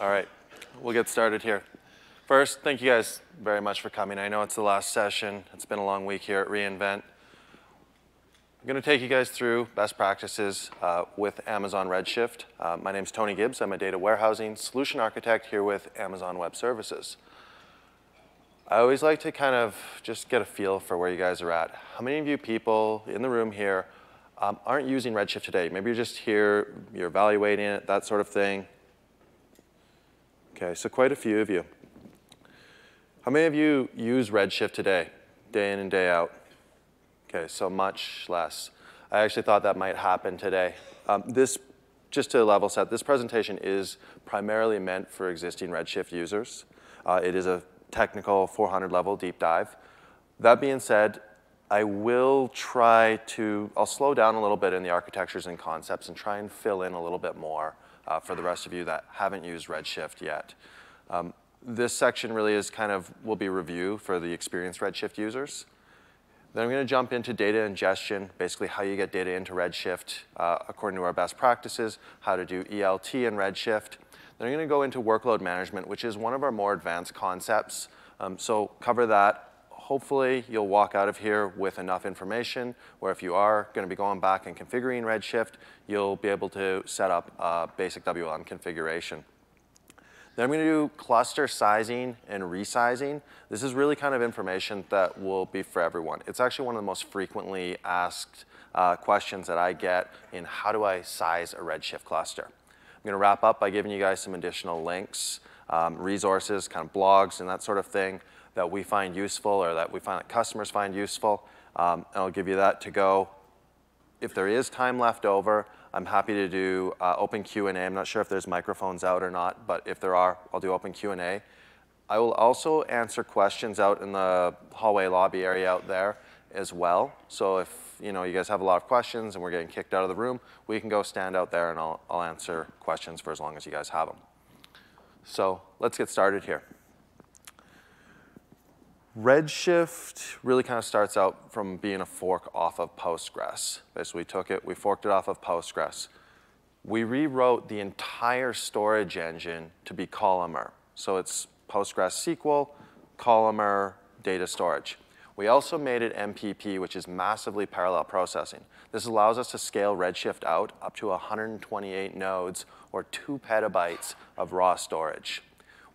All right, we'll get started here. First, thank you guys very much for coming. I know it's the last session. It's been a long week here at reInvent. I'm going to take you guys through best practices uh, with Amazon Redshift. Uh, my name is Tony Gibbs. I'm a data warehousing solution architect here with Amazon Web Services. I always like to kind of just get a feel for where you guys are at. How many of you people in the room here um, aren't using Redshift today? Maybe you're just here, you're evaluating it, that sort of thing. Okay, so quite a few of you. How many of you use Redshift today, day in and day out? Okay, so much less. I actually thought that might happen today. Um, this, just to level set, this presentation is primarily meant for existing Redshift users. Uh, it is a technical 400 level deep dive. That being said, I will try to, I'll slow down a little bit in the architectures and concepts and try and fill in a little bit more uh, for the rest of you that haven't used Redshift yet. Um, this section really is kind of, will be review for the experienced Redshift users. Then I'm going to jump into data ingestion, basically how you get data into Redshift uh, according to our best practices, how to do ELT in Redshift. Then I'm going to go into workload management, which is one of our more advanced concepts. Um, so cover that hopefully you'll walk out of here with enough information where if you are going to be going back and configuring Redshift, you'll be able to set up a basic WLM configuration. Then I'm going to do cluster sizing and resizing. This is really kind of information that will be for everyone. It's actually one of the most frequently asked uh, questions that I get in how do I size a Redshift cluster. I'm going to wrap up by giving you guys some additional links, um, resources, kind of blogs and that sort of thing that we find useful or that we find that customers find useful. Um, and I'll give you that to go. If there is time left over, I'm happy to do uh, open Q&A. I'm not sure if there's microphones out or not, but if there are, I'll do open Q&A. I will also answer questions out in the hallway lobby area out there as well. So if you know you guys have a lot of questions and we're getting kicked out of the room, we can go stand out there and I'll, I'll answer questions for as long as you guys have them. So let's get started here. Redshift really kind of starts out from being a fork off of Postgres. Basically, we took it, we forked it off of Postgres. We rewrote the entire storage engine to be Columnar. So it's Postgres SQL, Columnar, data storage. We also made it MPP, which is massively parallel processing. This allows us to scale Redshift out up to 128 nodes or two petabytes of raw storage.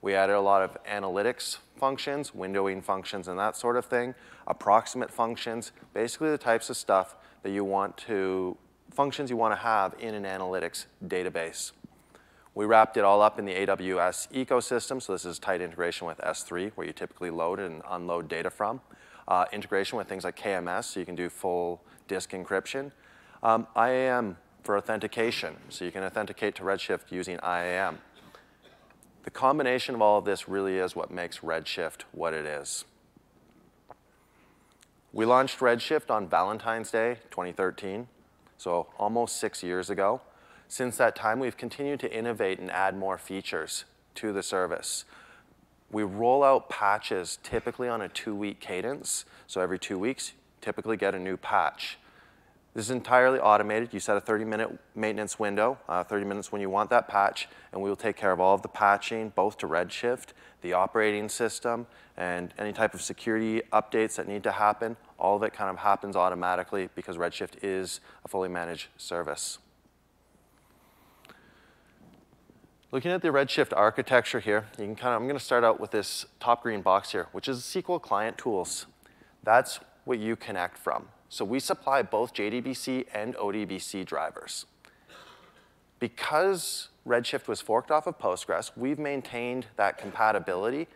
We added a lot of analytics functions, windowing functions, and that sort of thing, approximate functions, basically the types of stuff that you want to, functions you want to have in an analytics database. We wrapped it all up in the AWS ecosystem, so this is tight integration with S3, where you typically load and unload data from. Uh, integration with things like KMS, so you can do full disk encryption. Um, IAM for authentication, so you can authenticate to Redshift using IAM. The combination of all of this really is what makes Redshift what it is. We launched Redshift on Valentine's Day 2013, so almost six years ago. Since that time, we've continued to innovate and add more features to the service. We roll out patches typically on a two-week cadence, so every two weeks, typically get a new patch. This is entirely automated. You set a 30-minute maintenance window, uh, 30 minutes when you want that patch, and we will take care of all of the patching, both to Redshift, the operating system, and any type of security updates that need to happen. All of it kind of happens automatically because Redshift is a fully managed service. Looking at the Redshift architecture here, you can kind of, I'm going to start out with this top green box here, which is SQL Client Tools. That's what you connect from. So we supply both JDBC and ODBC drivers. Because Redshift was forked off of Postgres, we've maintained that compatibility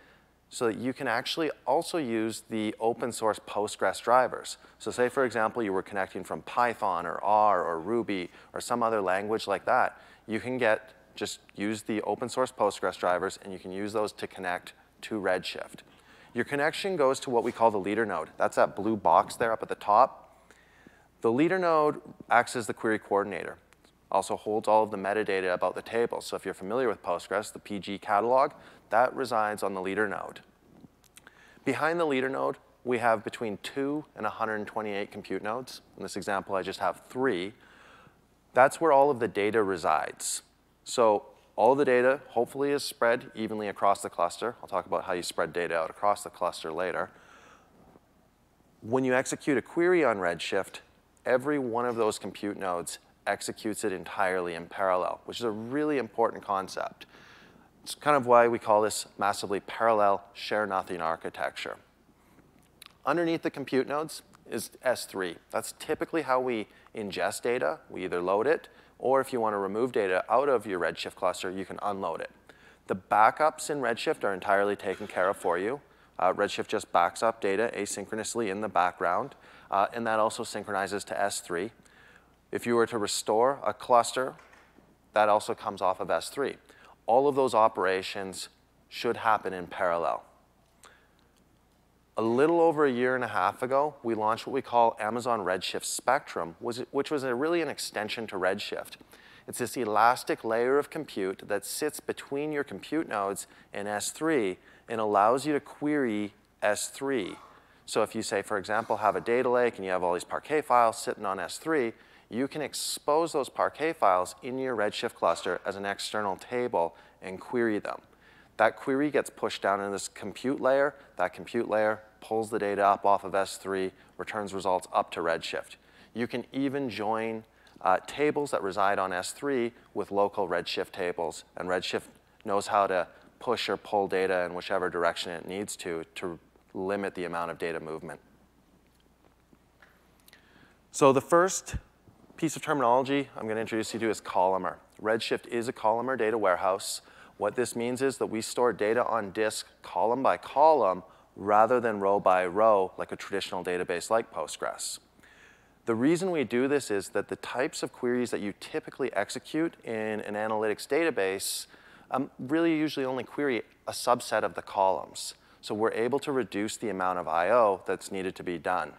so that you can actually also use the open source Postgres drivers. So say, for example, you were connecting from Python or R or Ruby or some other language like that, you can get, just use the open source Postgres drivers and you can use those to connect to Redshift. Your connection goes to what we call the leader node. That's that blue box there up at the top. The leader node acts as the query coordinator. Also holds all of the metadata about the table. So if you're familiar with Postgres, the PG catalog, that resides on the leader node. Behind the leader node, we have between 2 and 128 compute nodes. In this example, I just have three. That's where all of the data resides. So all the data hopefully is spread evenly across the cluster. I'll talk about how you spread data out across the cluster later. When you execute a query on Redshift, every one of those compute nodes executes it entirely in parallel, which is a really important concept. It's kind of why we call this massively parallel share nothing architecture. Underneath the compute nodes is S3. That's typically how we ingest data. We either load it, or if you want to remove data out of your Redshift cluster, you can unload it. The backups in Redshift are entirely taken care of for you. Uh, Redshift just backs up data asynchronously in the background, uh, and that also synchronizes to S3. If you were to restore a cluster, that also comes off of S3. All of those operations should happen in parallel. A little over a year and a half ago, we launched what we call Amazon Redshift Spectrum, which was really an extension to Redshift. It's this elastic layer of compute that sits between your compute nodes and S3 and allows you to query S3. So if you say, for example, have a data lake and you have all these Parquet files sitting on S3, you can expose those Parquet files in your Redshift cluster as an external table and query them. That query gets pushed down in this compute layer. That compute layer pulls the data up off of S3, returns results up to Redshift. You can even join uh, tables that reside on S3 with local Redshift tables, and Redshift knows how to push or pull data in whichever direction it needs to to limit the amount of data movement. So the first piece of terminology I'm going to introduce you to is columnar. Redshift is a columnar data warehouse. What this means is that we store data on disk column by column rather than row by row like a traditional database like Postgres. The reason we do this is that the types of queries that you typically execute in an analytics database um, really usually only query a subset of the columns. So we're able to reduce the amount of I.O. that's needed to be done.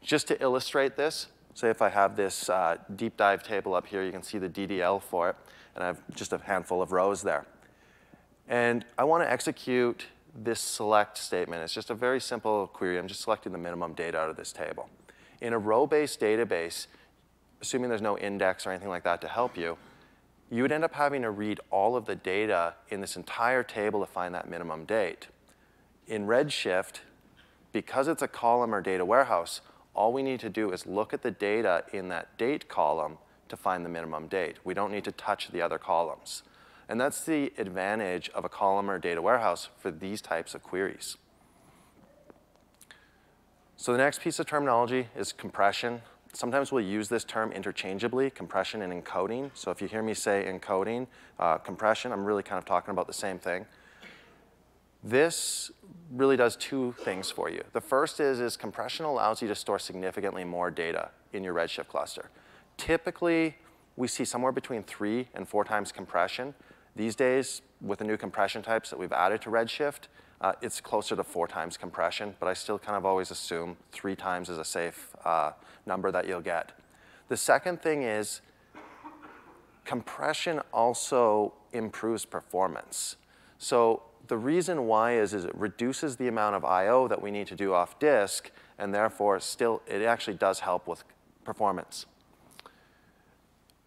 Just to illustrate this, say if I have this uh, deep dive table up here, you can see the DDL for it and I have just a handful of rows there. And I want to execute this select statement. It's just a very simple query. I'm just selecting the minimum data out of this table. In a row-based database, assuming there's no index or anything like that to help you, you would end up having to read all of the data in this entire table to find that minimum date. In Redshift, because it's a columnar data warehouse, all we need to do is look at the data in that date column to find the minimum date. We don't need to touch the other columns. And that's the advantage of a columnar data warehouse for these types of queries. So the next piece of terminology is compression. Sometimes we'll use this term interchangeably, compression and encoding. So if you hear me say encoding, uh, compression, I'm really kind of talking about the same thing. This really does two things for you. The first is, is compression allows you to store significantly more data in your Redshift cluster. Typically, we see somewhere between three and four times compression. These days, with the new compression types that we've added to Redshift, uh, it's closer to four times compression, but I still kind of always assume three times is a safe uh, number that you'll get. The second thing is compression also improves performance. So the reason why is, is it reduces the amount of I.O. that we need to do off disk, and therefore still, it actually does help with performance.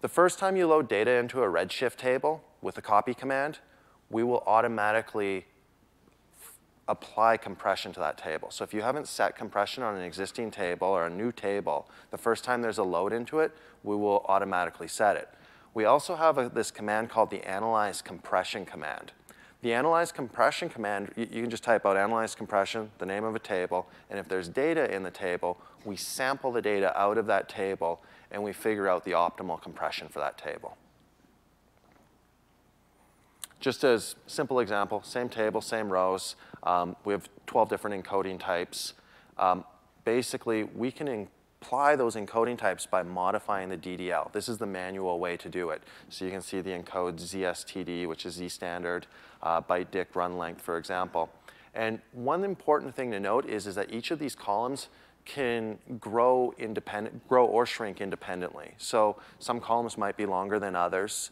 The first time you load data into a Redshift table with a copy command, we will automatically apply compression to that table. So if you haven't set compression on an existing table or a new table, the first time there's a load into it, we will automatically set it. We also have a, this command called the analyze compression command. The analyze compression command, you, can just type out analyze compression, the name of a table, and if there's data in the table, we sample the data out of that table and we figure out the optimal compression for that table. Just as simple example, same table, same rows. Um, we have 12 different encoding types. Um, basically, we can apply those encoding types by modifying the DDL. This is the manual way to do it. So you can see the encode ZSTD, which is Z standard, uh, byte dict run length, for example. And one important thing to note is, is that each of these columns can grow independent, grow or shrink independently. So some columns might be longer than others,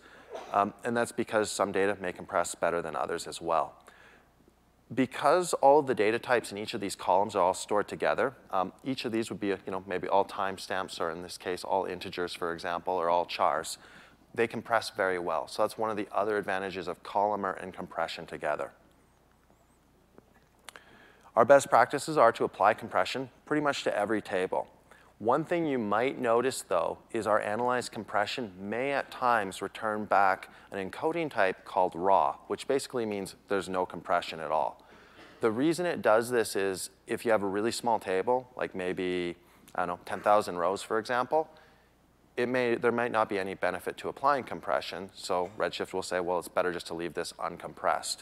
um, and that's because some data may compress better than others as well. Because all of the data types in each of these columns are all stored together, um, each of these would be, you know, maybe all timestamps, or in this case, all integers, for example, or all chars. they compress very well. So that's one of the other advantages of columnar and compression together. Our best practices are to apply compression pretty much to every table. One thing you might notice, though, is our analyzed compression may at times return back an encoding type called raw, which basically means there's no compression at all. The reason it does this is if you have a really small table, like maybe, I don't know, 10,000 rows, for example, it may, there might not be any benefit to applying compression, so Redshift will say, well, it's better just to leave this uncompressed.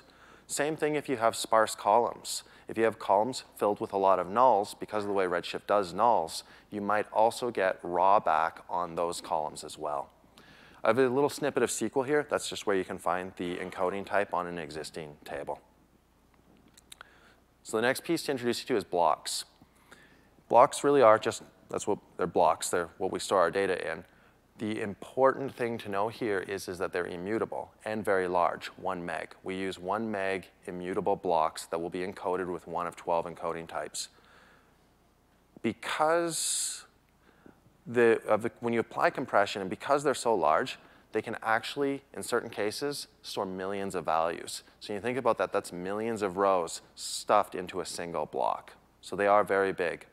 Same thing if you have sparse columns. If you have columns filled with a lot of nulls, because of the way Redshift does nulls, you might also get raw back on those columns as well. I have a little snippet of SQL here. That's just where you can find the encoding type on an existing table. So the next piece to introduce you to is blocks. Blocks really are just that's what they're blocks. They're what we store our data in. The important thing to know here is, is that they're immutable and very large, one meg. We use one meg immutable blocks that will be encoded with one of 12 encoding types. Because the, the, when you apply compression and because they're so large, they can actually, in certain cases, store millions of values. So you think about that, that's millions of rows stuffed into a single block. So they are very big.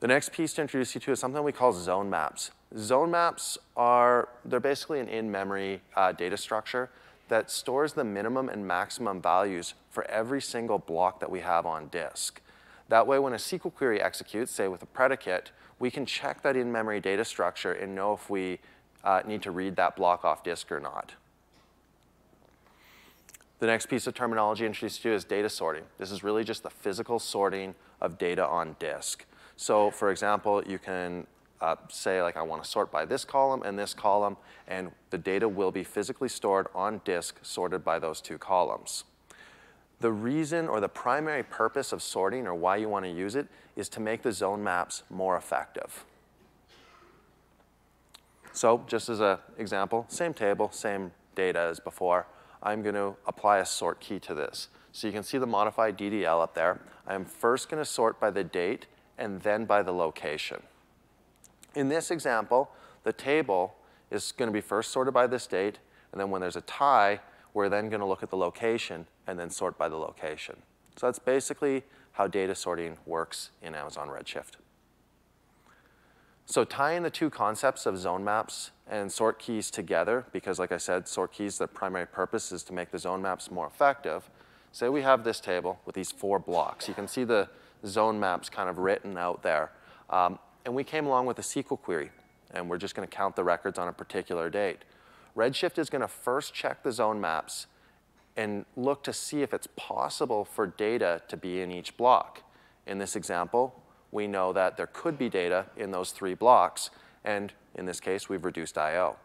The next piece to introduce you to is something we call zone maps. Zone maps are, they're basically an in-memory uh, data structure that stores the minimum and maximum values for every single block that we have on disk. That way, when a SQL query executes, say with a predicate, we can check that in-memory data structure and know if we uh, need to read that block off disk or not. The next piece of terminology introduced to you is data sorting. This is really just the physical sorting of data on disk. So for example, you can uh, say like I want to sort by this column and this column, and the data will be physically stored on disk sorted by those two columns. The reason or the primary purpose of sorting or why you want to use it is to make the zone maps more effective. So just as an example, same table, same data as before. I'm going to apply a sort key to this. So you can see the modified DDL up there. I'm first going to sort by the date and then by the location. In this example, the table is going to be first sorted by this date, and then when there's a tie, we're then going to look at the location and then sort by the location. So that's basically how data sorting works in Amazon Redshift. So tying the two concepts of zone maps and sort keys together, because like I said, sort keys, the primary purpose is to make the zone maps more effective. Say we have this table with these four blocks. You can see the zone maps kind of written out there. Um, and we came along with a SQL query, and we're just going to count the records on a particular date. Redshift is going to first check the zone maps and look to see if it's possible for data to be in each block. In this example, we know that there could be data in those three blocks, and in this case, we've reduced I.O.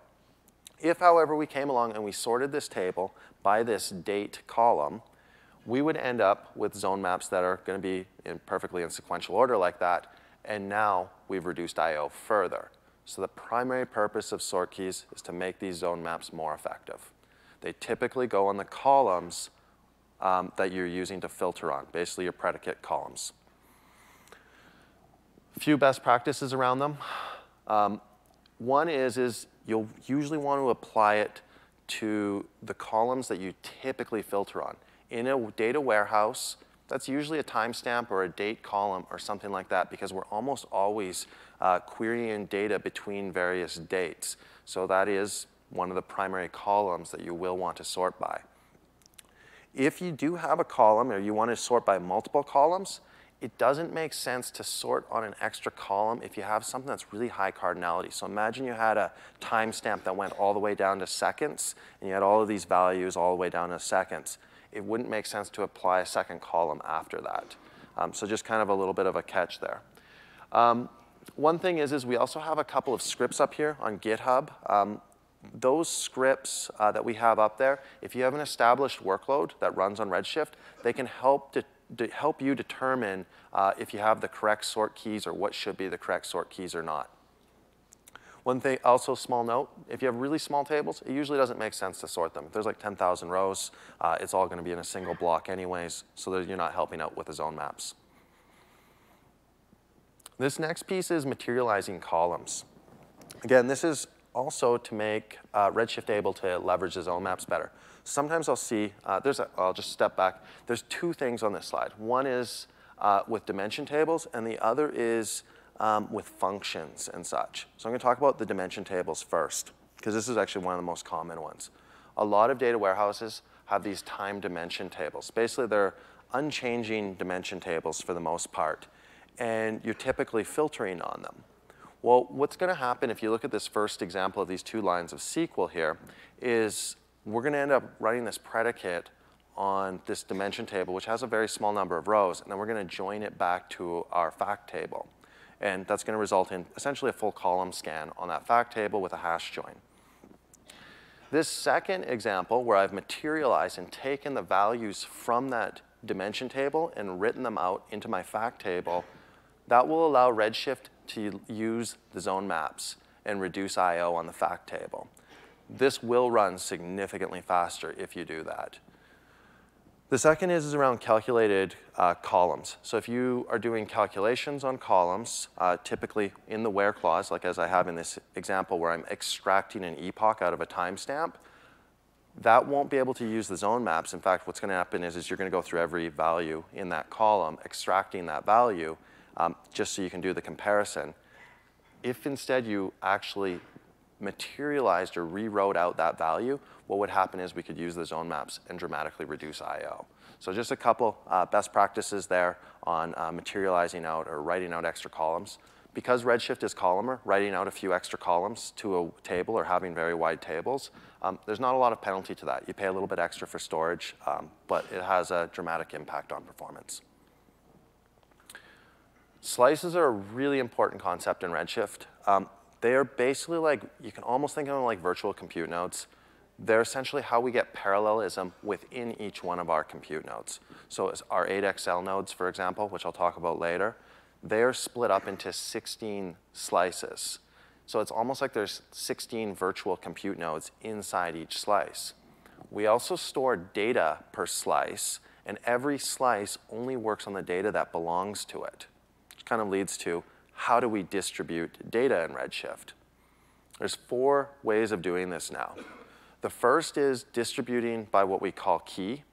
If, however, we came along and we sorted this table by this date column, we would end up with zone maps that are going to be in perfectly in sequential order like that, and now we've reduced I.O. further. So the primary purpose of sort keys is to make these zone maps more effective. They typically go on the columns um, that you're using to filter on, basically your predicate columns. Few best practices around them. Um, one is, is you'll usually want to apply it to the columns that you typically filter on in a data warehouse, that's usually a timestamp or a date column or something like that because we're almost always uh, querying data between various dates. So that is one of the primary columns that you will want to sort by. If you do have a column or you want to sort by multiple columns, it doesn't make sense to sort on an extra column if you have something that's really high cardinality. So imagine you had a timestamp that went all the way down to seconds, and you had all of these values all the way down to seconds it wouldn't make sense to apply a second column after that. Um, so just kind of a little bit of a catch there. Um, one thing is, is we also have a couple of scripts up here on GitHub. Um, those scripts uh, that we have up there, if you have an established workload that runs on Redshift, they can help to, help you determine uh, if you have the correct sort keys or what should be the correct sort keys or not. One thing, also small note, if you have really small tables, it usually doesn't make sense to sort them. If there's like 10,000 rows, uh, it's all gonna be in a single block anyways, so you're not helping out with the zone maps. This next piece is materializing columns. Again, this is also to make uh, Redshift able to leverage the zone maps better. Sometimes I'll see, uh, there's a, I'll just step back. There's two things on this slide. One is uh, with dimension tables, and the other is um, with functions and such. So I'm going to talk about the dimension tables first, because this is actually one of the most common ones. A lot of data warehouses have these time dimension tables. Basically, they're unchanging dimension tables for the most part, and you're typically filtering on them. Well, what's going to happen if you look at this first example of these two lines of SQL here is we're going to end up writing this predicate on this dimension table, which has a very small number of rows, and then we're going to join it back to our fact table. And that's going to result in essentially a full column scan on that fact table with a hash join. This second example, where I've materialized and taken the values from that dimension table and written them out into my fact table, that will allow Redshift to use the zone maps and reduce I.O. on the fact table. This will run significantly faster if you do that. The second is, is around calculated uh, columns. So if you are doing calculations on columns, uh, typically in the where clause, like as I have in this example where I'm extracting an epoch out of a timestamp, that won't be able to use the zone maps. In fact, what's going to happen is, is you're going to go through every value in that column, extracting that value, um, just so you can do the comparison. If instead you actually materialized or rewrote out that value, what would happen is we could use the zone maps and dramatically reduce I.O. So just a couple uh, best practices there on uh, materializing out or writing out extra columns. Because Redshift is columnar, writing out a few extra columns to a table or having very wide tables, um, there's not a lot of penalty to that. You pay a little bit extra for storage, um, but it has a dramatic impact on performance. Slices are a really important concept in Redshift. Um, they are basically like, you can almost think of them like virtual compute nodes. They're essentially how we get parallelism within each one of our compute nodes. So our 8XL nodes, for example, which I'll talk about later, they're split up into 16 slices. So it's almost like there's 16 virtual compute nodes inside each slice. We also store data per slice, and every slice only works on the data that belongs to it, which kind of leads to how do we distribute data in Redshift? There's four ways of doing this now. The first is distributing by what we call key.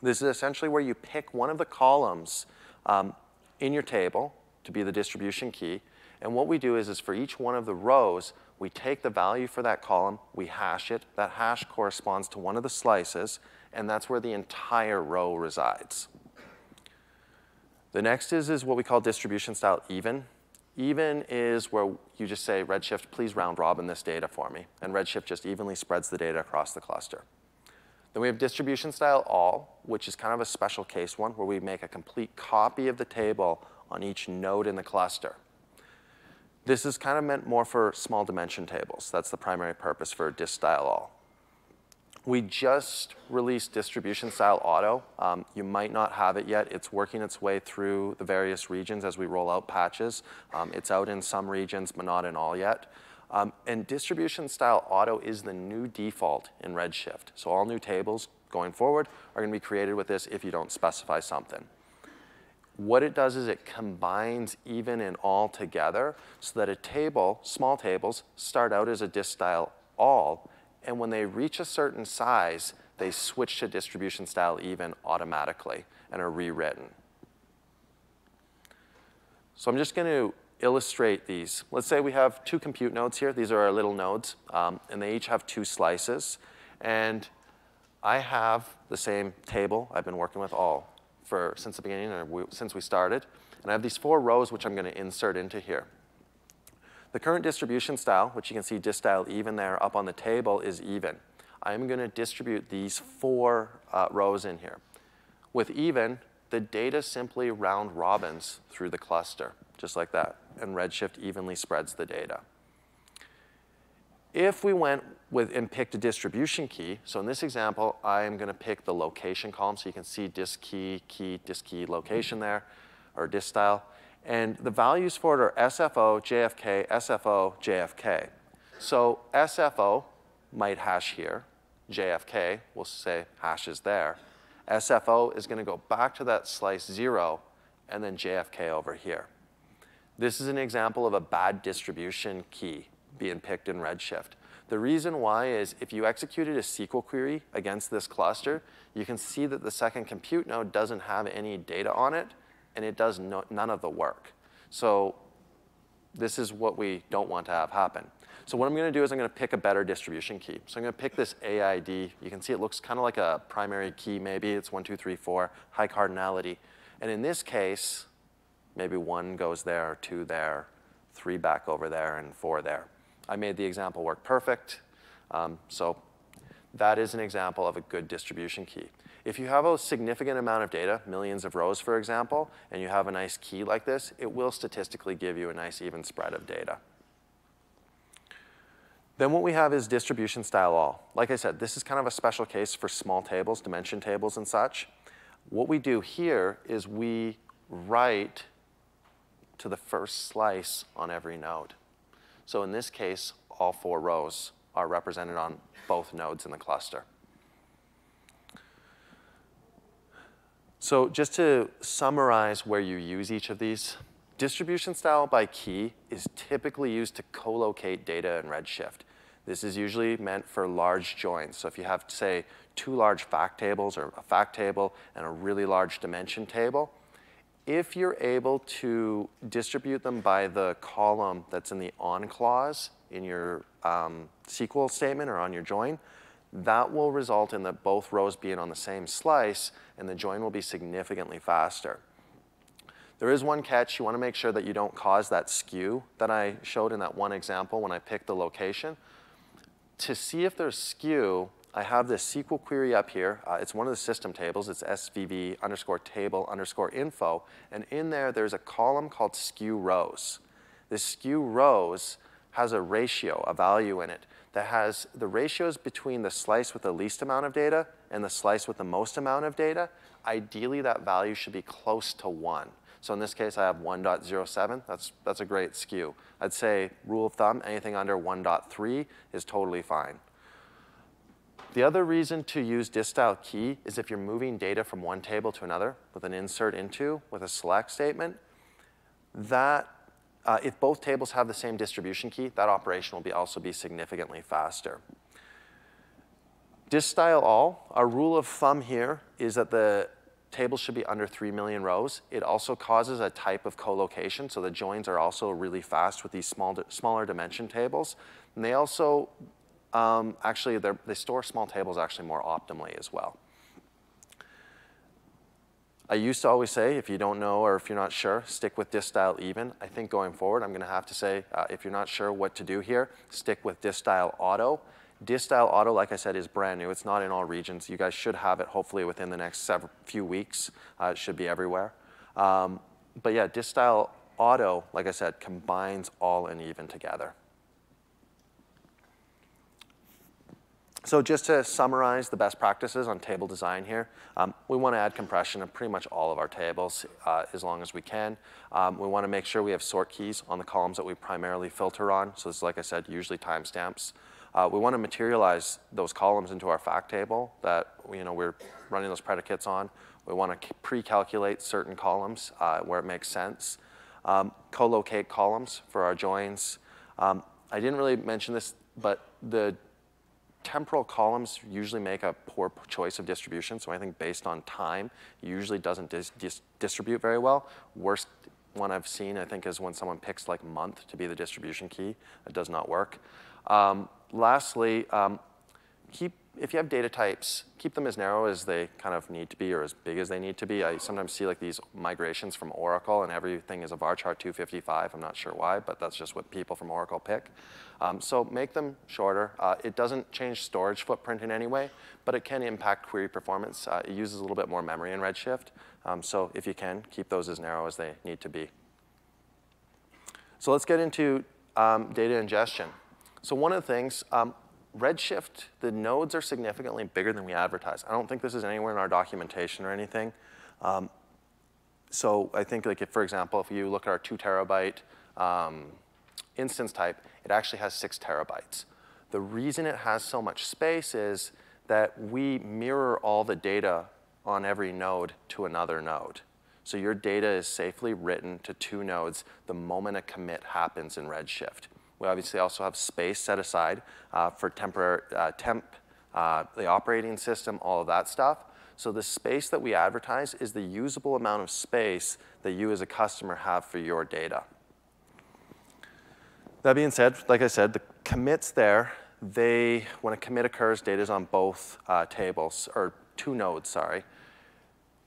This is essentially where you pick one of the columns um, in your table to be the distribution key. And what we do is, is for each one of the rows, we take the value for that column, we hash it. That hash corresponds to one of the slices, and that's where the entire row resides. The next is, is what we call distribution style even. Even is where you just say, Redshift, please round robin this data for me. And Redshift just evenly spreads the data across the cluster. Then we have distribution style all, which is kind of a special case one where we make a complete copy of the table on each node in the cluster. This is kind of meant more for small dimension tables. That's the primary purpose for dist style all. We just released distribution style auto. Um, you might not have it yet. It's working its way through the various regions as we roll out patches. Um, it's out in some regions, but not in all yet. Um, and distribution style auto is the new default in Redshift. So all new tables going forward are going to be created with this if you don't specify something. What it does is it combines even and all together so that a table, small tables, start out as a dist style all, and when they reach a certain size, they switch to distribution style even automatically and are rewritten. So I'm just going to illustrate these. Let's say we have two compute nodes here. These are our little nodes, um, and they each have two slices. And I have the same table I've been working with all for since the beginning, or we, since we started. And I have these four rows which I'm going to insert into here. The current distribution style, which you can see dist style even there up on the table, is even. I'm going to distribute these four uh, rows in here. With even, the data simply round robins through the cluster, just like that, and Redshift evenly spreads the data. If we went with and picked a distribution key, so in this example, I am going to pick the location column, so you can see dist key, key, dist key location there, or dist style. And the values for it are SFO, JFK, SFO, JFK. So SFO might hash here. JFK we'll say hashes there. SFO is going to go back to that slice 0 and then JFK over here. This is an example of a bad distribution key being picked in Redshift. The reason why is if you executed a SQL query against this cluster, you can see that the second compute node doesn't have any data on it, and it does no, none of the work. So this is what we don't want to have happen. So what I'm to do is I'm to pick a better distribution key. So I'm to pick this AID. You can see it looks kind of like a primary key maybe. It's 1, 2, 3, 4, high cardinality. And in this case, maybe 1 goes there, 2 there, 3 back over there, and 4 there. I made the example work perfect. Um, so that is an example of a good distribution key. If you have a significant amount of data, millions of rows, for example, and you have a nice key like this, it will statistically give you a nice even spread of data. Then what we have is distribution style all. Like I said, this is kind of a special case for small tables, dimension tables and such. What we do here is we write to the first slice on every node. So in this case, all four rows are represented on both nodes in the cluster. So just to summarize where you use each of these, distribution style by key is typically used to co-locate data in Redshift. This is usually meant for large joins. So if you have, say, two large fact tables or a fact table and a really large dimension table, if you're able to distribute them by the column that's in the on clause in your um, SQL statement or on your join, that will result in that both rows being on the same slice and the join will be significantly faster. There is one catch. You want to make sure that you don't cause that skew that I showed in that one example when I picked the location. To see if there's skew, I have this SQL query up here. Uh, it's one of the system tables. It's svv underscore table underscore info. And in there, there's a column called skew rows. This skew rows has a ratio, a value in it, that has the ratios between the slice with the least amount of data and the slice with the most amount of data. Ideally, that value should be close to 1. So in this case, I have 1.07. That's, that's a great skew. I'd say rule of thumb, anything under 1.3 is totally fine. The other reason to use dist-style key is if you're moving data from one table to another with an insert into, with a select statement, that uh, if both tables have the same distribution key, that operation will be also be significantly faster. Dist-style all, our rule of thumb here is that the table should be under 3 million rows. It also causes a type of co-location, so the joins are also really fast with these small, smaller dimension tables. And they also um, actually they store small tables actually more optimally as well. I used to always say, if you don't know or if you're not sure, stick with dist style even. I think going forward, I'm going to have to say, uh, if you're not sure what to do here, stick with dist style auto. Dist style auto, like I said, is brand new. It's not in all regions. You guys should have it hopefully within the next several, few weeks. Uh, it should be everywhere. Um, but yeah, dist style auto, like I said, combines all and even together. So just to summarize the best practices on table design here, um, we want to add compression to pretty much all of our tables uh, as long as we can. Um, we want to make sure we have sort keys on the columns that we primarily filter on. So this is, like I said, usually timestamps. Uh, we want to materialize those columns into our fact table that you know, we're running those predicates on. We want to pre-calculate certain columns uh, where it makes sense. Um, co-locate columns for our joins. Um, I didn't really mention this, but the temporal columns usually make a poor choice of distribution, so anything based on time usually doesn't dis dis distribute very well. Worst one I've seen, I think, is when someone picks like month to be the distribution key. It does not work. Um, lastly, um, keep if you have data types, keep them as narrow as they kind of need to be or as big as they need to be. I sometimes see like these migrations from Oracle and everything is a varchar 255. I'm not sure why, but that's just what people from Oracle pick. Um, so make them shorter. Uh, it doesn't change storage footprint in any way, but it can impact query performance. Uh, it uses a little bit more memory in Redshift. Um, so if you can, keep those as narrow as they need to be. So let's get into um, data ingestion. So one of the things, um, Redshift, the nodes are significantly bigger than we advertise. I don't think this is anywhere in our documentation or anything. Um, so I think, like if, for example, if you look at our two terabyte um, instance type, it actually has six terabytes. The reason it has so much space is that we mirror all the data on every node to another node. So your data is safely written to two nodes the moment a commit happens in Redshift. We obviously also have space set aside uh, for temporary uh, temp, uh, the operating system, all of that stuff. So the space that we advertise is the usable amount of space that you as a customer have for your data. That being said, like I said, the commits there, they, when a commit occurs, data is on both uh, tables, or two nodes, sorry.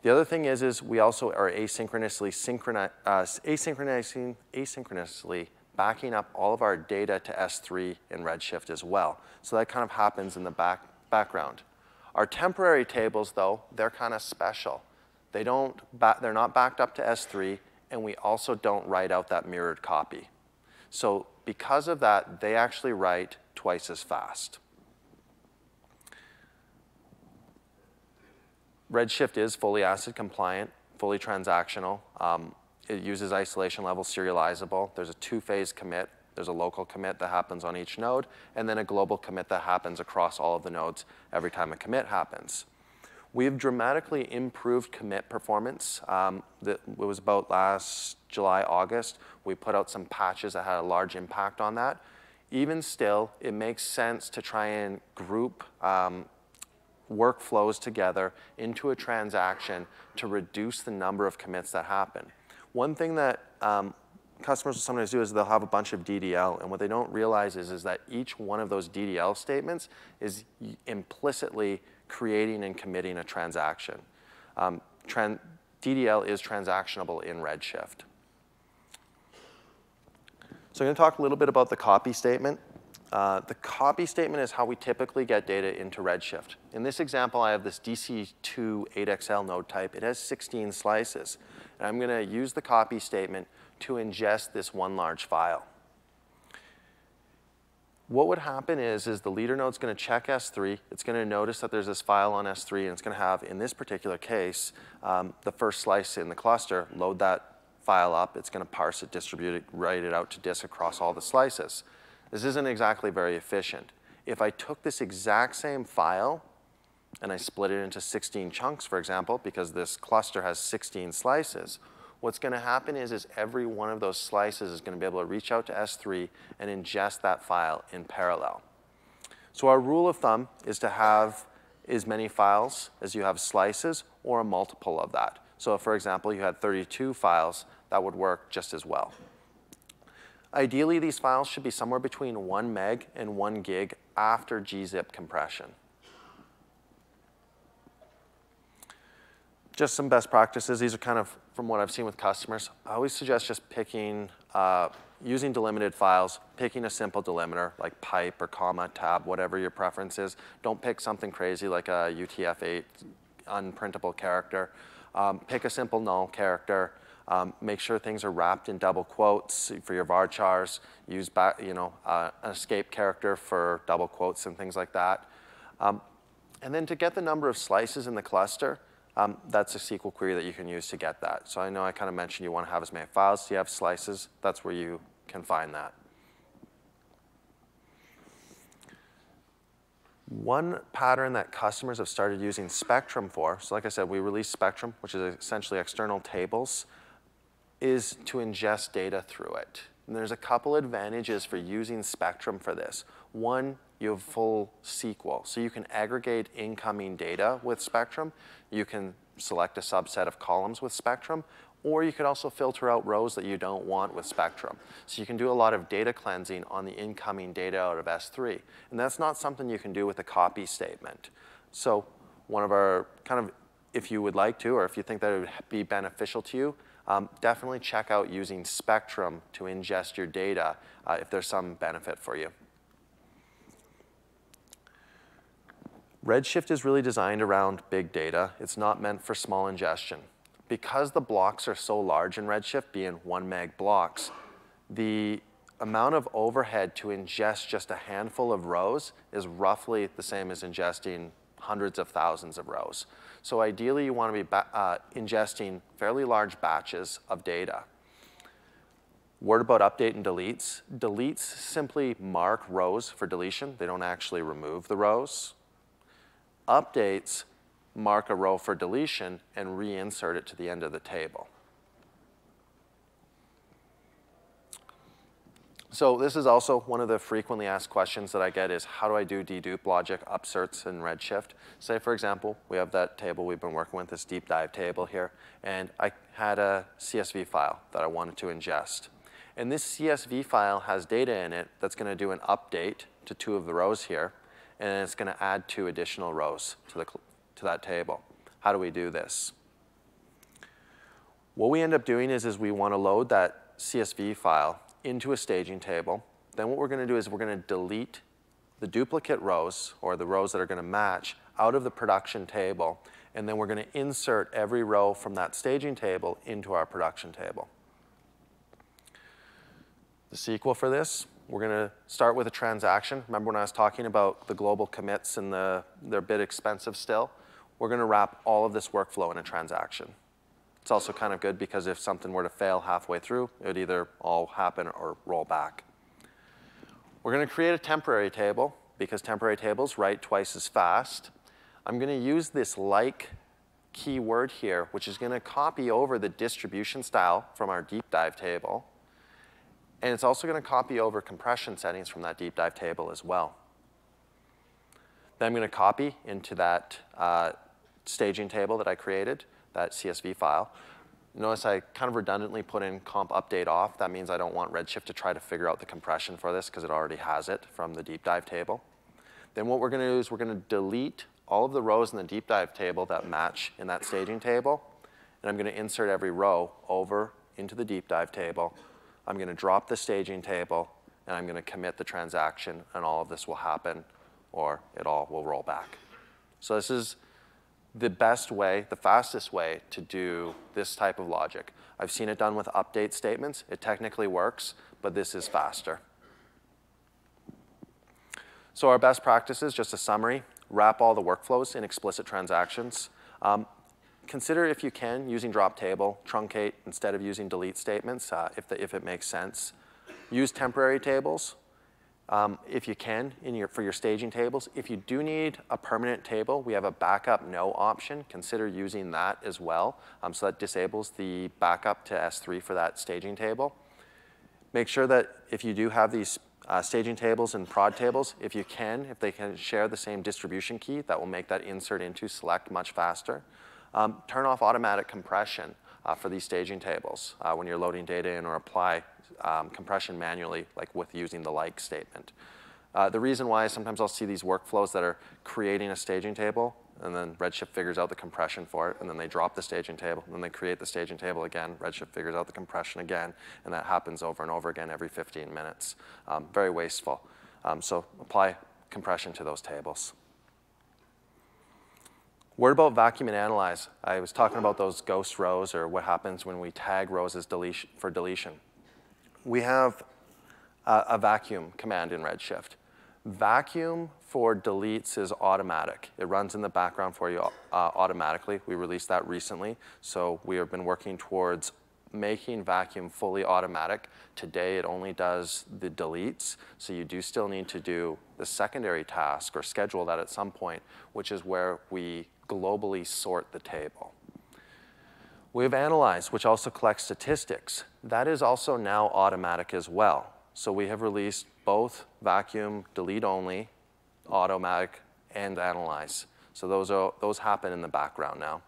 The other thing is, is we also are asynchronously, synchroni uh, asynchronously, asynchronously backing up all of our data to S3 in Redshift as well. So that kind of happens in the back, background. Our temporary tables, though, they're kind of special. They don't they're not backed up to S3, and we also don't write out that mirrored copy. So because of that, they actually write twice as fast. Redshift is fully ACID compliant, fully transactional. Um, it uses isolation level serializable. There's a two-phase commit there's a local commit that happens on each node, and then a global commit that happens across all of the nodes every time a commit happens. We've dramatically improved commit performance. Um, it was about last July, August. We put out some patches that had a large impact on that. Even still, it makes sense to try and group um, workflows together into a transaction to reduce the number of commits that happen. One thing that um, customers will sometimes do is they'll have a bunch of DDL, and what they don't realize is, is that each one of those DDL statements is implicitly creating and committing a transaction. Um, tran DDL is transactionable in Redshift. So I'm going to talk a little bit about the copy statement. Uh, the copy statement is how we typically get data into Redshift. In this example, I have this DC2 8XL node type. It has 16 slices. And I'm going to use the copy statement to ingest this one large file. What would happen is, is the leader node is going to check S3. It's going to notice that there's this file on S3, and it's going to have, in this particular case, um, the first slice in the cluster, load that file up. It's going to parse it, distribute it, write it out to disk across all the slices. This isn't exactly very efficient. If I took this exact same file and I split it into 16 chunks, for example, because this cluster has 16 slices, what's going to happen is, is every one of those slices is going to be able to reach out to S3 and ingest that file in parallel. So our rule of thumb is to have as many files as you have slices or a multiple of that. So if, for example, you had 32 files, that would work just as well. Ideally, these files should be somewhere between 1 meg and 1 gig after gzip compression. Just some best practices. These are kind of from what I've seen with customers, I always suggest just picking, uh, using delimited files, picking a simple delimiter like pipe or comma, tab, whatever your preference is. Don't pick something crazy like a UTF-8 unprintable character. Um, pick a simple null character. Um, make sure things are wrapped in double quotes for your varchars. Use back, you know, uh, an escape character for double quotes and things like that. Um, and then to get the number of slices in the cluster, um, that's a SQL query that you can use to get that. So I know I kind of mentioned you want to have as many files. Do you have slices? That's where you can find that. One pattern that customers have started using Spectrum for, so like I said, we released Spectrum, which is essentially external tables, is to ingest data through it. And there's a couple advantages for using Spectrum for this. One, you have full SQL. So you can aggregate incoming data with Spectrum. You can select a subset of columns with Spectrum, or you could also filter out rows that you don't want with Spectrum. So you can do a lot of data cleansing on the incoming data out of S3. And that's not something you can do with a copy statement. So one of our kind of, if you would like to, or if you think that it would be beneficial to you, um, definitely check out using Spectrum to ingest your data uh, if there's some benefit for you. Redshift is really designed around big data. It's not meant for small ingestion. Because the blocks are so large in Redshift, being one meg blocks, the amount of overhead to ingest just a handful of rows is roughly the same as ingesting hundreds of thousands of rows. So ideally, you want to be uh, ingesting fairly large batches of data. Word about update and deletes. Deletes simply mark rows for deletion. They don't actually remove the rows updates mark a row for deletion and reinsert it to the end of the table. So this is also one of the frequently asked questions that I get is how do I do dedupe logic upserts in Redshift? Say, for example, we have that table we've been working with, this deep dive table here, and I had a CSV file that I wanted to ingest. And this CSV file has data in it that's going to do an update to two of the rows here, and it's going to add two additional rows to, the, to that table. How do we do this? What we end up doing is, is we want to load that CSV file into a staging table. Then what we're going to do is we're going to delete the duplicate rows, or the rows that are going to match, out of the production table. And then we're going to insert every row from that staging table into our production table. The SQL for this, we're going to start with a transaction. Remember when I was talking about the global commits and the, they're a bit expensive still? We're going to wrap all of this workflow in a transaction. It's also kind of good because if something were to fail halfway through, it would either all happen or roll back. We're going to create a temporary table because temporary tables write twice as fast. I'm going to use this like keyword here, which is going to copy over the distribution style from our deep dive table. And it's also going to copy over compression settings from that deep dive table as well. Then I'm going to copy into that uh, staging table that I created that CSV file. Notice I kind of redundantly put in comp update off. That means I don't want Redshift to try to figure out the compression for this because it already has it from the deep dive table. Then what we're going to do is we're going to delete all of the rows in the deep dive table that match in that staging table. And I'm going to insert every row over into the deep dive table. I'm going to drop the staging table, and I'm going to commit the transaction, and all of this will happen, or it all will roll back. So this is the best way, the fastest way to do this type of logic. I've seen it done with update statements. It technically works, but this is faster. So our best practices, just a summary, wrap all the workflows in explicit transactions. Um, consider if you can using drop table, truncate instead of using delete statements uh, if, the, if it makes sense. Use temporary tables um, if you can your, for your staging tables. If you do need a permanent table, we have a backup no option. Consider using that as well. Um, so that disables the backup to S3 for that staging table. Make sure that if you do have these uh, staging tables and prod tables, if you can, if they can share the same distribution key, that will make that insert into select much faster. Um, turn off automatic compression uh, for these staging tables uh, when you're loading data in or apply um, compression manually, like with using the like statement. Uh, the reason why is sometimes I'll see these workflows that are creating a staging table, and then Redshift figures out the compression for it, and then they drop the staging table, and then they create the staging table again. Redshift figures out the compression again, and that happens over and over again every 15 minutes. Um, very wasteful. Um, so apply compression to those tables. Word about vacuum and analyze. I was talking about those ghost rows or what happens when we tag rows as for deletion we have a, a vacuum command in Redshift. Vacuum for deletes is automatic. It runs in the background for you uh, automatically. We released that recently, so we have been working towards making vacuum fully automatic. Today it only does the deletes, so you do still need to do the secondary task or schedule that at some point, which is where we globally sort the table. We have Analyze, which also collects statistics. That is also now automatic as well. So we have released both vacuum, delete only, automatic, and analyze. So those, are, those happen in the background now.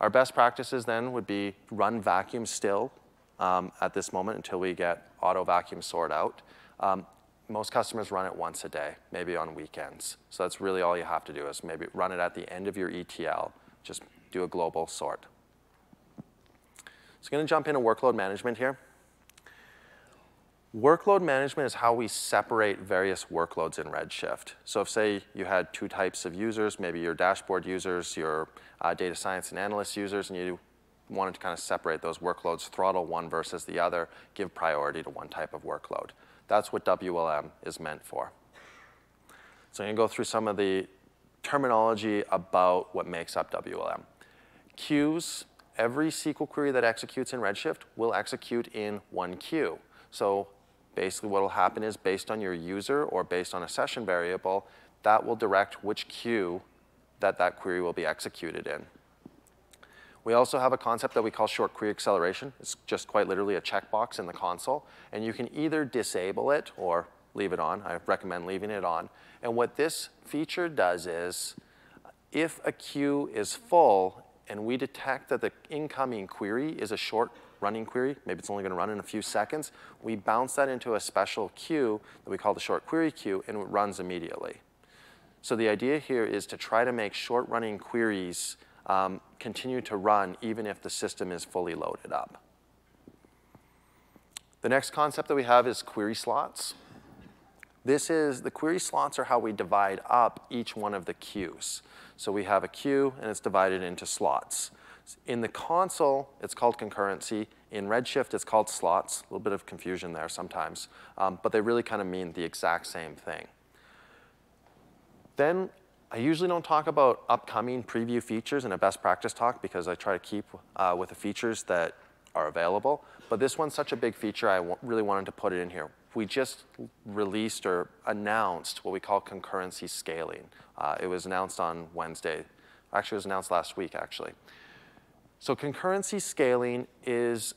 Our best practices then would be run vacuum still um, at this moment until we get auto vacuum sort out. Um, most customers run it once a day, maybe on weekends. So that's really all you have to do is maybe run it at the end of your ETL. Just do a global sort. So I'm going to jump into workload management here. Workload management is how we separate various workloads in Redshift. So if, say, you had two types of users, maybe your dashboard users, your uh, data science and analyst users, and you wanted to kind of separate those workloads, throttle one versus the other, give priority to one type of workload. That's what WLM is meant for. So I'm going to go through some of the terminology about what makes up WLM. Queues every SQL query that executes in Redshift will execute in one queue. So basically what will happen is based on your user or based on a session variable, that will direct which queue that that query will be executed in. We also have a concept that we call short query acceleration. It's just quite literally a checkbox in the console. And you can either disable it or leave it on. I recommend leaving it on. And what this feature does is, if a queue is full and we detect that the incoming query is a short running query, maybe it's only going to run in a few seconds, we bounce that into a special queue that we call the short query queue, and it runs immediately. So the idea here is to try to make short running queries um, continue to run even if the system is fully loaded up. The next concept that we have is query slots. This is, the query slots are how we divide up each one of the queues. So we have a queue and it's divided into slots. In the console, it's called concurrency. In Redshift, it's called slots. A little bit of confusion there sometimes, um, but they really kind of mean the exact same thing. Then I usually don't talk about upcoming preview features in a best practice talk because I try to keep uh, with the features that are available. But this one's such a big feature, I really wanted to put it in here. We just released or announced what we call concurrency scaling. Uh, it was announced on Wednesday. Actually, it was announced last week, actually. So concurrency scaling is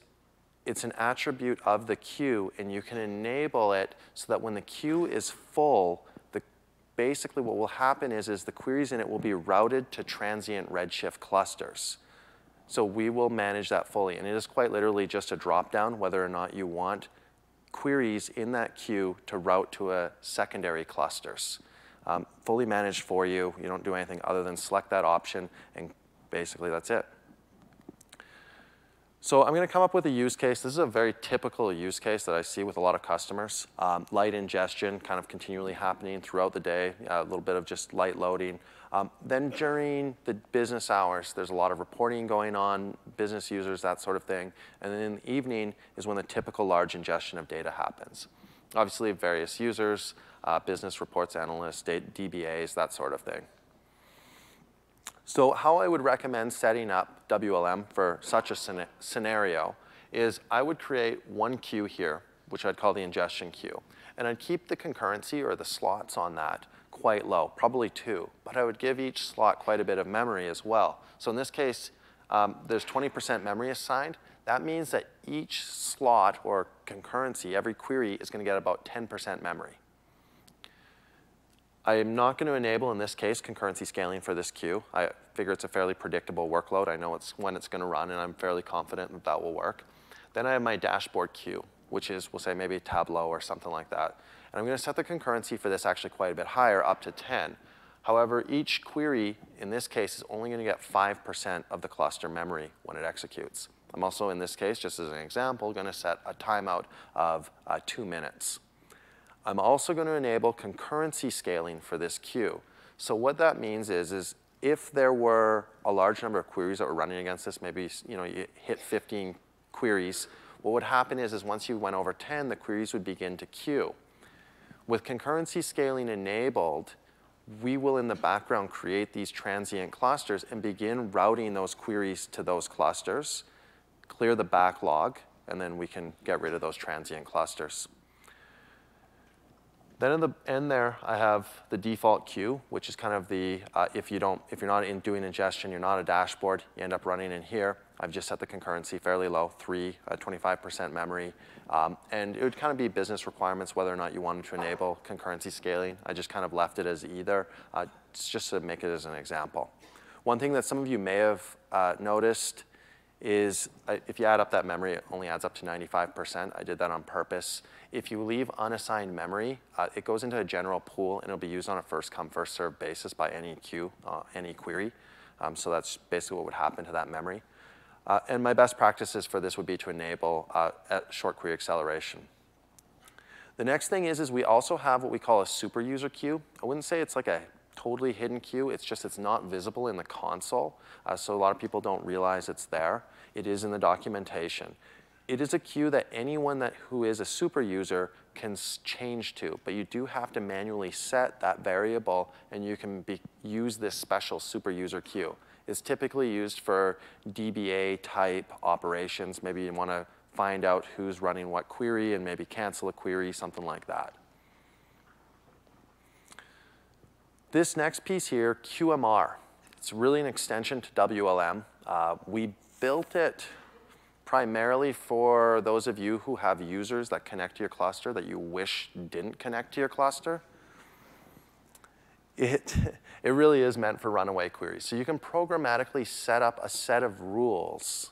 it's an attribute of the queue, and you can enable it so that when the queue is full, basically what will happen is, is the queries in it will be routed to transient Redshift clusters. So we will manage that fully. And it is quite literally just a drop-down whether or not you want queries in that queue to route to a secondary clusters. Um, fully managed for you. You don't do anything other than select that option, and basically that's it. So I'm going to come up with a use case. This is a very typical use case that I see with a lot of customers. Um, light ingestion kind of continually happening throughout the day, a little bit of just light loading. Um, then during the business hours, there's a lot of reporting going on, business users, that sort of thing. And then in the evening is when the typical large ingestion of data happens. Obviously, various users, uh, business reports analysts, DBAs, that sort of thing. So how I would recommend setting up WLM for such a scenario is I would create one queue here, which I'd call the ingestion queue. And I'd keep the concurrency or the slots on that quite low, probably two. But I would give each slot quite a bit of memory as well. So in this case, um, there's 20% memory assigned. That means that each slot or concurrency, every query, is going to get about 10% memory. I am not going to enable, in this case, concurrency scaling for this queue. I figure it's a fairly predictable workload. I know it's when it's going to run, and I'm fairly confident that that will work. Then I have my dashboard queue, which is, we'll say, maybe Tableau or something like that. And I'm going to set the concurrency for this actually quite a bit higher, up to 10. However, each query, in this case, is only going to get 5% of the cluster memory when it executes. I'm also, in this case, just as an example, going to set a timeout of uh, two minutes. I'm also going to enable concurrency scaling for this queue. So what that means is, is if there were a large number of queries that were running against this, maybe you know you hit 15 queries, what would happen is, is once you went over 10, the queries would begin to queue. With concurrency scaling enabled, we will in the background create these transient clusters and begin routing those queries to those clusters, clear the backlog, and then we can get rid of those transient clusters. Then in the end there, I have the default queue, which is kind of the, uh, if, you don't, if you're not in doing ingestion, you're not a dashboard, you end up running in here. I've just set the concurrency fairly low, three, 25% uh, memory. Um, and it would kind of be business requirements whether or not you wanted to enable concurrency scaling. I just kind of left it as either, uh, just to make it as an example. One thing that some of you may have uh, noticed is if you add up that memory, it only adds up to 95%. I did that on purpose. If you leave unassigned memory, uh, it goes into a general pool and it'll be used on a first come, first served basis by any queue, uh, any query. Um, so that's basically what would happen to that memory. Uh, and my best practices for this would be to enable uh, short query acceleration. The next thing is, is we also have what we call a super user queue. I wouldn't say it's like a totally hidden queue. It's just it's not visible in the console. Uh, so a lot of people don't realize it's there. It is in the documentation it is a queue that anyone that who is a super user can change to, but you do have to manually set that variable and you can be, use this special super user queue. It's typically used for DBA type operations. Maybe you want to find out who's running what query and maybe cancel a query, something like that. This next piece here, QMR. It's really an extension to WLM. Uh, we built it primarily for those of you who have users that connect to your cluster that you wish didn't connect to your cluster. It, it really is meant for runaway queries. So you can programmatically set up a set of rules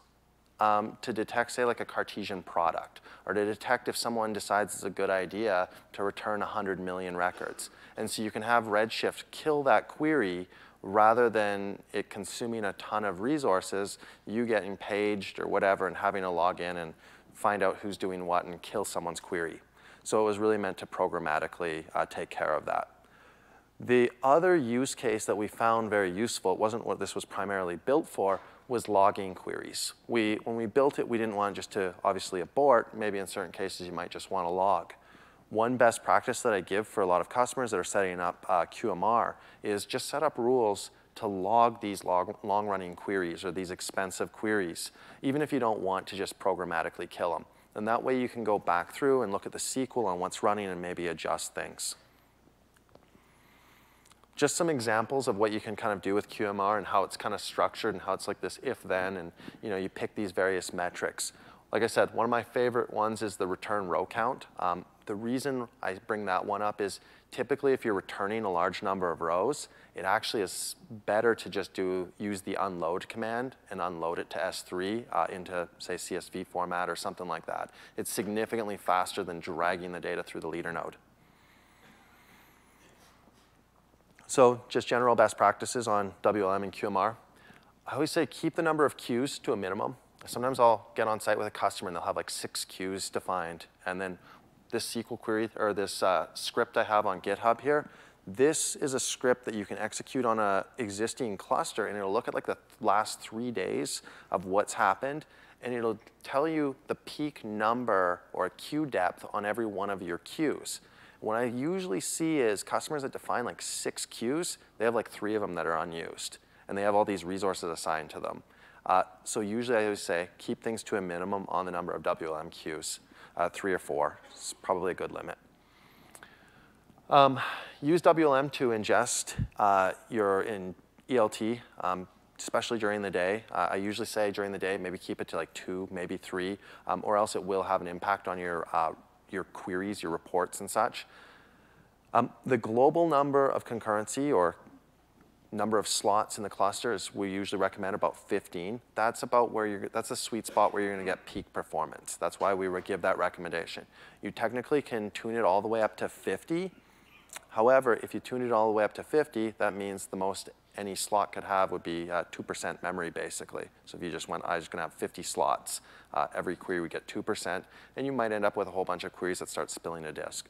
um, to detect, say, like a Cartesian product, or to detect if someone decides it's a good idea to return 100 million records. And so you can have Redshift kill that query rather than it consuming a ton of resources, you getting paged or whatever and having to log in and find out who's doing what and kill someone's query. So it was really meant to programmatically uh, take care of that. The other use case that we found very useful, it wasn't what this was primarily built for, was logging queries. We, when we built it, we didn't want just to obviously abort. Maybe in certain cases you might just want to log. One best practice that I give for a lot of customers that are setting up uh, QMR is just set up rules to log these long-running queries or these expensive queries, even if you don't want to just programmatically kill them. And that way you can go back through and look at the SQL on what's running and maybe adjust things. Just some examples of what you can kind of do with QMR and how it's kind of structured and how it's like this if-then and you know you pick these various metrics. Like I said, one of my favorite ones is the return row count. Um, the reason I bring that one up is typically if you're returning a large number of rows, it actually is better to just do use the unload command and unload it to S3 uh, into, say, CSV format or something like that. It's significantly faster than dragging the data through the leader node. So just general best practices on WLM and QMR. I always say keep the number of queues to a minimum. Sometimes I'll get on site with a customer and they'll have like six queues defined and then this SQL query or this uh, script I have on GitHub here, this is a script that you can execute on an existing cluster and it'll look at like the last three days of what's happened and it'll tell you the peak number or queue depth on every one of your queues. What I usually see is customers that define like six queues, they have like three of them that are unused and they have all these resources assigned to them. Uh, so usually I always say keep things to a minimum on the number of WLM queues uh, three or four. It's probably a good limit. Um, use WLM to ingest uh, your in ELT, um, especially during the day. Uh, I usually say during the day, maybe keep it to like two, maybe three, um, or else it will have an impact on your, uh, your queries, your reports and such. Um, the global number of concurrency or number of slots in the cluster is we usually recommend about 15. That's about where you're, that's a sweet spot where you're gonna get peak performance. That's why we would give that recommendation. You technically can tune it all the way up to 50. However, if you tune it all the way up to 50, that means the most any slot could have would be 2% uh, memory basically. So if you just went, I was gonna have 50 slots, uh, every query would get 2%, and you might end up with a whole bunch of queries that start spilling a disk.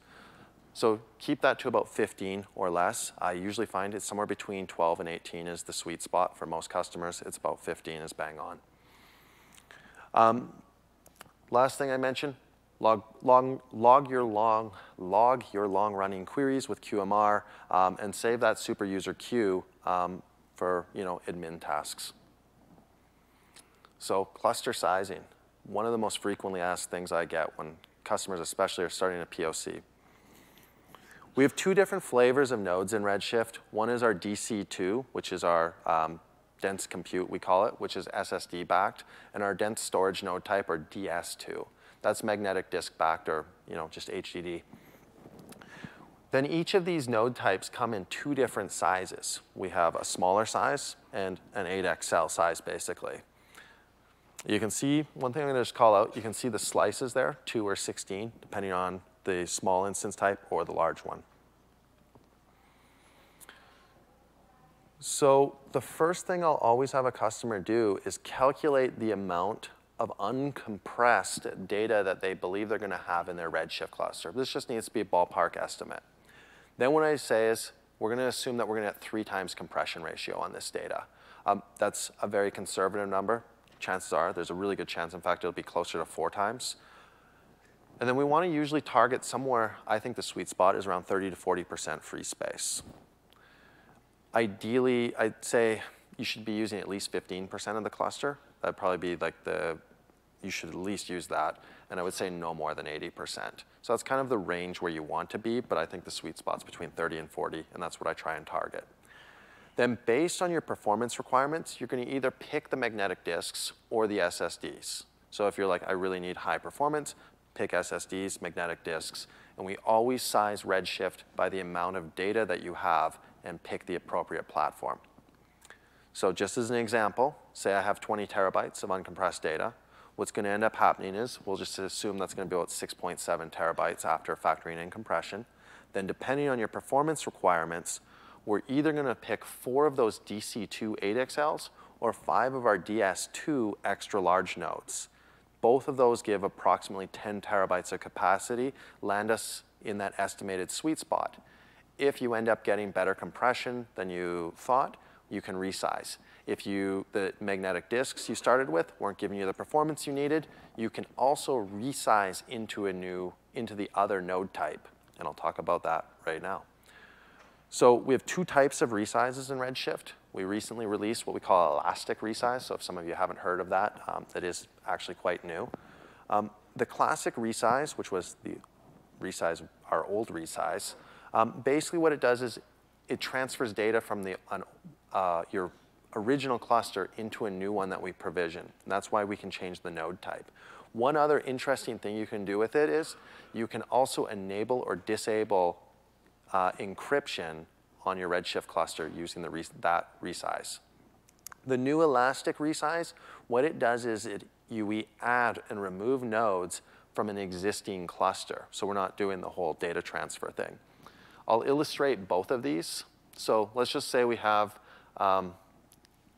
So keep that to about 15 or less. I usually find it's somewhere between 12 and 18 is the sweet spot for most customers. It's about 15 is bang on. Um, last thing I mentioned, log, log, log, your long, log your long running queries with QMR um, and save that super user queue um, for you know, admin tasks. So cluster sizing, one of the most frequently asked things I get when customers especially are starting a POC. We have two different flavors of nodes in Redshift. One is our DC2, which is our um, dense compute, we call it, which is SSD backed, and our dense storage node type, or DS2. That's magnetic disk backed, or you know, just HDD. Then each of these node types come in two different sizes. We have a smaller size and an 8XL size, basically. You can see, one thing I'm gonna just call out, you can see the slices there, two or 16, depending on the small instance type or the large one. So the first thing I'll always have a customer do is calculate the amount of uncompressed data that they believe they're going to have in their Redshift cluster. This just needs to be a ballpark estimate. Then what I say is we're going to assume that we're going to get three times compression ratio on this data. Um, that's a very conservative number. Chances are there's a really good chance, in fact, it'll be closer to four times. And then we want to usually target somewhere, I think the sweet spot is around 30 to 40% free space. Ideally, I'd say you should be using at least 15% of the cluster. That'd probably be like the, you should at least use that. And I would say no more than 80%. So that's kind of the range where you want to be, but I think the sweet spot's between 30 and 40, and that's what I try and target. Then based on your performance requirements, you're gonna either pick the magnetic disks or the SSDs. So if you're like, I really need high performance, pick SSDs, magnetic disks, and we always size Redshift by the amount of data that you have and pick the appropriate platform. So just as an example, say I have 20 terabytes of uncompressed data. What's going to end up happening is we'll just assume that's going to be about 6.7 terabytes after factoring in compression. Then depending on your performance requirements, we're either going to pick four of those DC2 8XLs or five of our DS2 extra large nodes. Both of those give approximately 10 terabytes of capacity, land us in that estimated sweet spot. If you end up getting better compression than you thought, you can resize. If you, the magnetic disks you started with weren't giving you the performance you needed, you can also resize into a new, into the other node type. And I'll talk about that right now. So we have two types of resizes in Redshift. We recently released what we call elastic resize. So if some of you haven't heard of that, um, that is actually quite new. Um, the classic resize, which was the resize, our old resize, um, basically what it does is it transfers data from the, uh, your original cluster into a new one that we provision. That's why we can change the node type. One other interesting thing you can do with it is you can also enable or disable uh, encryption on your Redshift cluster using the that resize. The new Elastic resize, what it does is it, you, we add and remove nodes from an existing cluster. So we're not doing the whole data transfer thing. I'll illustrate both of these. So let's just say we have um,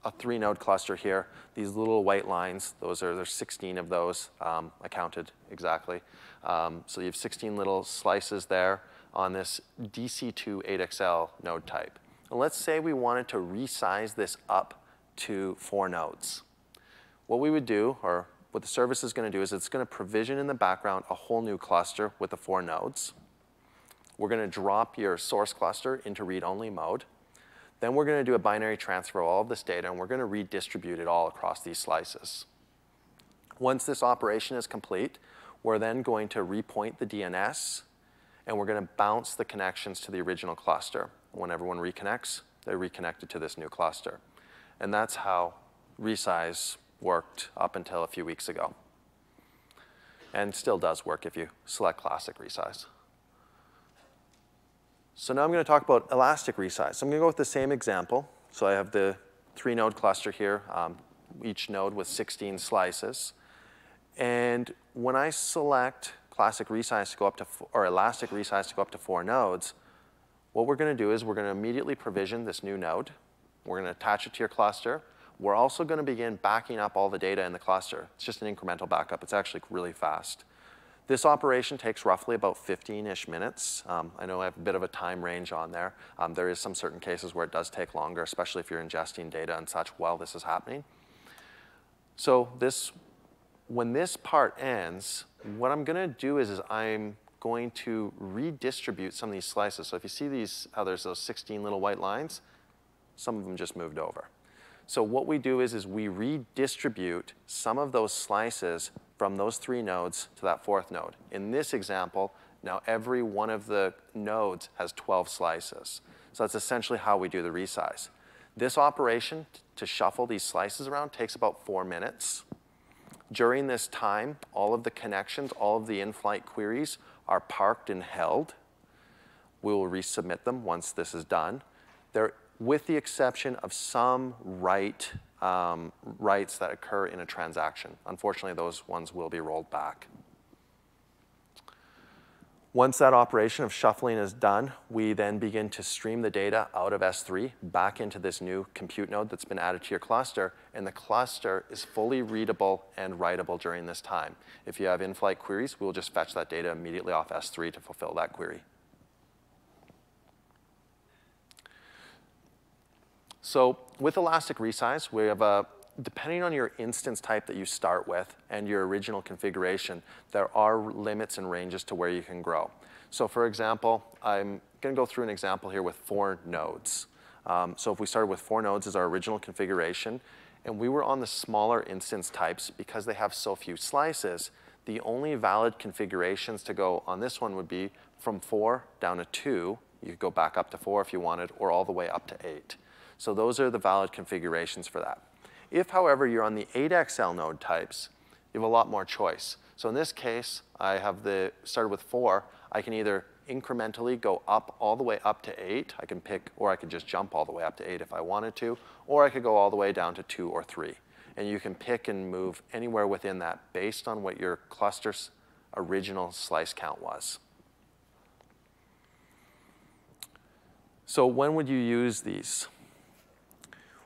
a three node cluster here. These little white lines, those are, there's 16 of those. Um, I counted exactly. Um, so you have 16 little slices there on this DC2 8XL node type. And let's say we wanted to resize this up to four nodes. What we would do, or what the service is going to do, is it's going to provision in the background a whole new cluster with the four nodes. We're going to drop your source cluster into read-only mode. Then we're going to do a binary transfer of all of this data, and we're going to redistribute it all across these slices. Once this operation is complete, we're then going to repoint the DNS and we're going to bounce the connections to the original cluster. When everyone reconnects, they're reconnected to this new cluster. And that's how resize worked up until a few weeks ago. And still does work if you select classic resize. So now I'm going to talk about elastic resize. So I'm going to go with the same example. So I have the three node cluster here, um, each node with 16 slices. And when I select classic resize to go up to, or elastic resize to go up to four nodes, what we're going to do is we're going to immediately provision this new node. We're going to attach it to your cluster. We're also going to begin backing up all the data in the cluster. It's just an incremental backup. It's actually really fast. This operation takes roughly about 15-ish minutes. Um, I know I have a bit of a time range on there. Um, there is some certain cases where it does take longer, especially if you're ingesting data and such while this is happening. So this, when this part ends, what I'm gonna do is, is I'm going to redistribute some of these slices. So if you see these, how there's those 16 little white lines, some of them just moved over. So what we do is, is we redistribute some of those slices from those three nodes to that fourth node. In this example, now every one of the nodes has 12 slices. So that's essentially how we do the resize. This operation to shuffle these slices around takes about four minutes. During this time, all of the connections, all of the in-flight queries are parked and held. We will resubmit them once this is done. There, with the exception of some write um, writes that occur in a transaction. Unfortunately, those ones will be rolled back. Once that operation of shuffling is done, we then begin to stream the data out of S3 back into this new compute node that's been added to your cluster, and the cluster is fully readable and writable during this time. If you have in-flight queries, we'll just fetch that data immediately off S3 to fulfill that query. So with Elastic Resize, we have a depending on your instance type that you start with and your original configuration, there are limits and ranges to where you can grow. So for example, I'm going to go through an example here with four nodes. Um, so if we started with four nodes as our original configuration, and we were on the smaller instance types because they have so few slices, the only valid configurations to go on this one would be from four down to two. You could go back up to four if you wanted, or all the way up to eight. So those are the valid configurations for that. If, however, you're on the 8XL node types, you have a lot more choice. So in this case, I have the started with four. I can either incrementally go up all the way up to eight. I can pick, or I could just jump all the way up to eight if I wanted to, or I could go all the way down to two or three. And you can pick and move anywhere within that based on what your cluster's original slice count was. So when would you use these?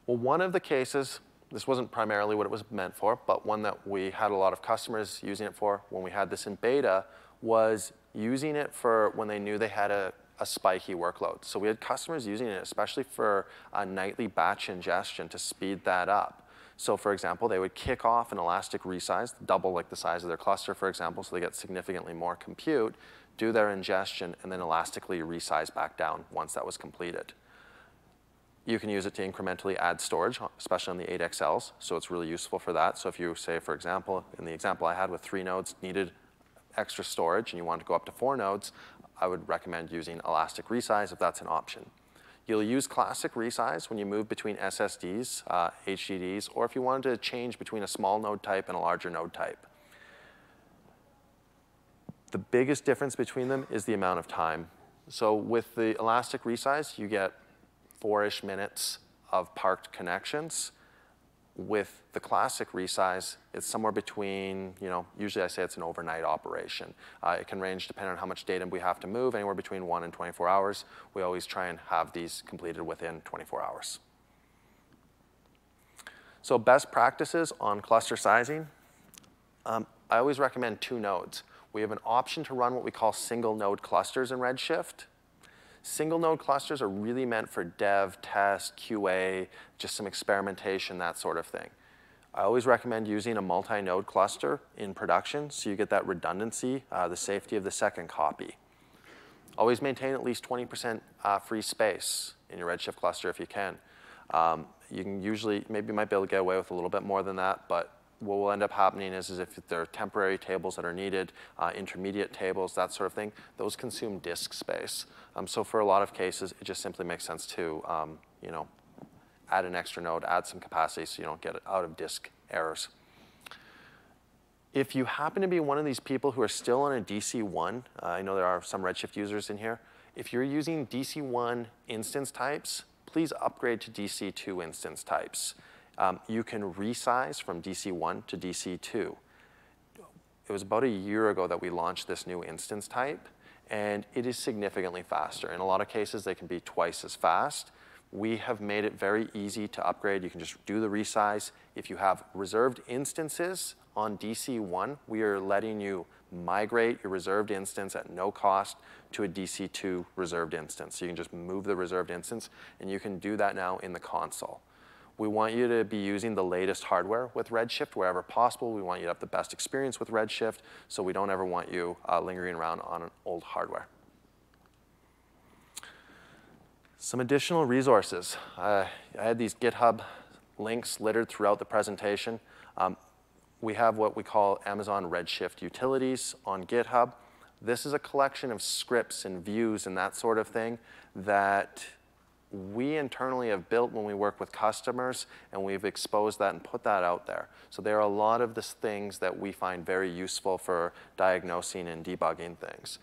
Well, one of the cases, this wasn't primarily what it was meant for, but one that we had a lot of customers using it for when we had this in beta was using it for when they knew they had a, a spiky workload. So we had customers using it, especially for a nightly batch ingestion to speed that up. So for example, they would kick off an elastic resize, double like the size of their cluster, for example, so they get significantly more compute, do their ingestion, and then elastically resize back down once that was completed. You can use it to incrementally add storage, especially on the 8XLs, so it's really useful for that. So if you say, for example, in the example I had with three nodes, needed extra storage and you want to go up to four nodes, I would recommend using Elastic Resize if that's an option. You'll use Classic Resize when you move between SSDs, uh, HDDs, or if you wanted to change between a small node type and a larger node type. The biggest difference between them is the amount of time. So with the Elastic Resize, you get four-ish minutes of parked connections with the classic resize, it's somewhere between, you know, usually I say it's an overnight operation. Uh, it can range depending on how much data we have to move, anywhere between one and 24 hours. We always try and have these completed within 24 hours. So best practices on cluster sizing. Um, I always recommend two nodes. We have an option to run what we call single node clusters in Redshift. Single node clusters are really meant for dev, test, QA, just some experimentation, that sort of thing. I always recommend using a multi-node cluster in production so you get that redundancy, uh, the safety of the second copy. Always maintain at least 20% uh, free space in your Redshift cluster if you can. Um, you can usually, maybe you might be able to get away with a little bit more than that, but what will end up happening is, is if there are temporary tables that are needed, uh, intermediate tables, that sort of thing, those consume disk space. Um, so for a lot of cases, it just simply makes sense to, um, you know, add an extra node, add some capacity so you don't get out of disk errors. If you happen to be one of these people who are still on a DC1, uh, I know there are some Redshift users in here, if you're using DC1 instance types, please upgrade to DC2 instance types um, you can resize from DC1 to DC2. It was about a year ago that we launched this new instance type, and it is significantly faster. In a lot of cases, they can be twice as fast. We have made it very easy to upgrade. You can just do the resize. If you have reserved instances on DC1, we are letting you migrate your reserved instance at no cost to a DC2 reserved instance. So you can just move the reserved instance, and you can do that now in the console. We want you to be using the latest hardware with Redshift wherever possible. We want you to have the best experience with Redshift, so we don't ever want you uh, lingering around on old hardware. Some additional resources. Uh, I had these GitHub links littered throughout the presentation. Um, we have what we call Amazon Redshift utilities on GitHub. This is a collection of scripts and views and that sort of thing that we internally have built when we work with customers and we've exposed that and put that out there. So there are a lot of the things that we find very useful for diagnosing and debugging things.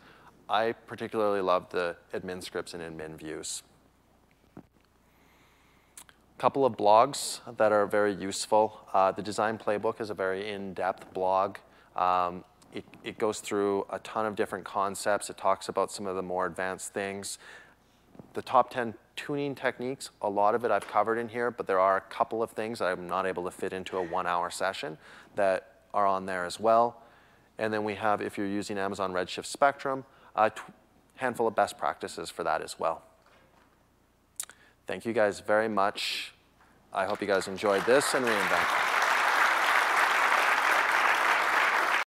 I particularly love the admin scripts and admin views. A couple of blogs that are very useful. Uh, the Design Playbook is a very in-depth blog. Um, it, it, goes through a ton of different concepts. It talks about some of the more advanced things. The top 10 tuning techniques, a lot of it I've covered in here, but there are a couple of things that I'm not able to fit into a one hour session that are on there as well. And then we have, if you're using Amazon Redshift Spectrum, a handful of best practices for that as well. Thank you guys very much. I hope you guys enjoyed this and reInvent.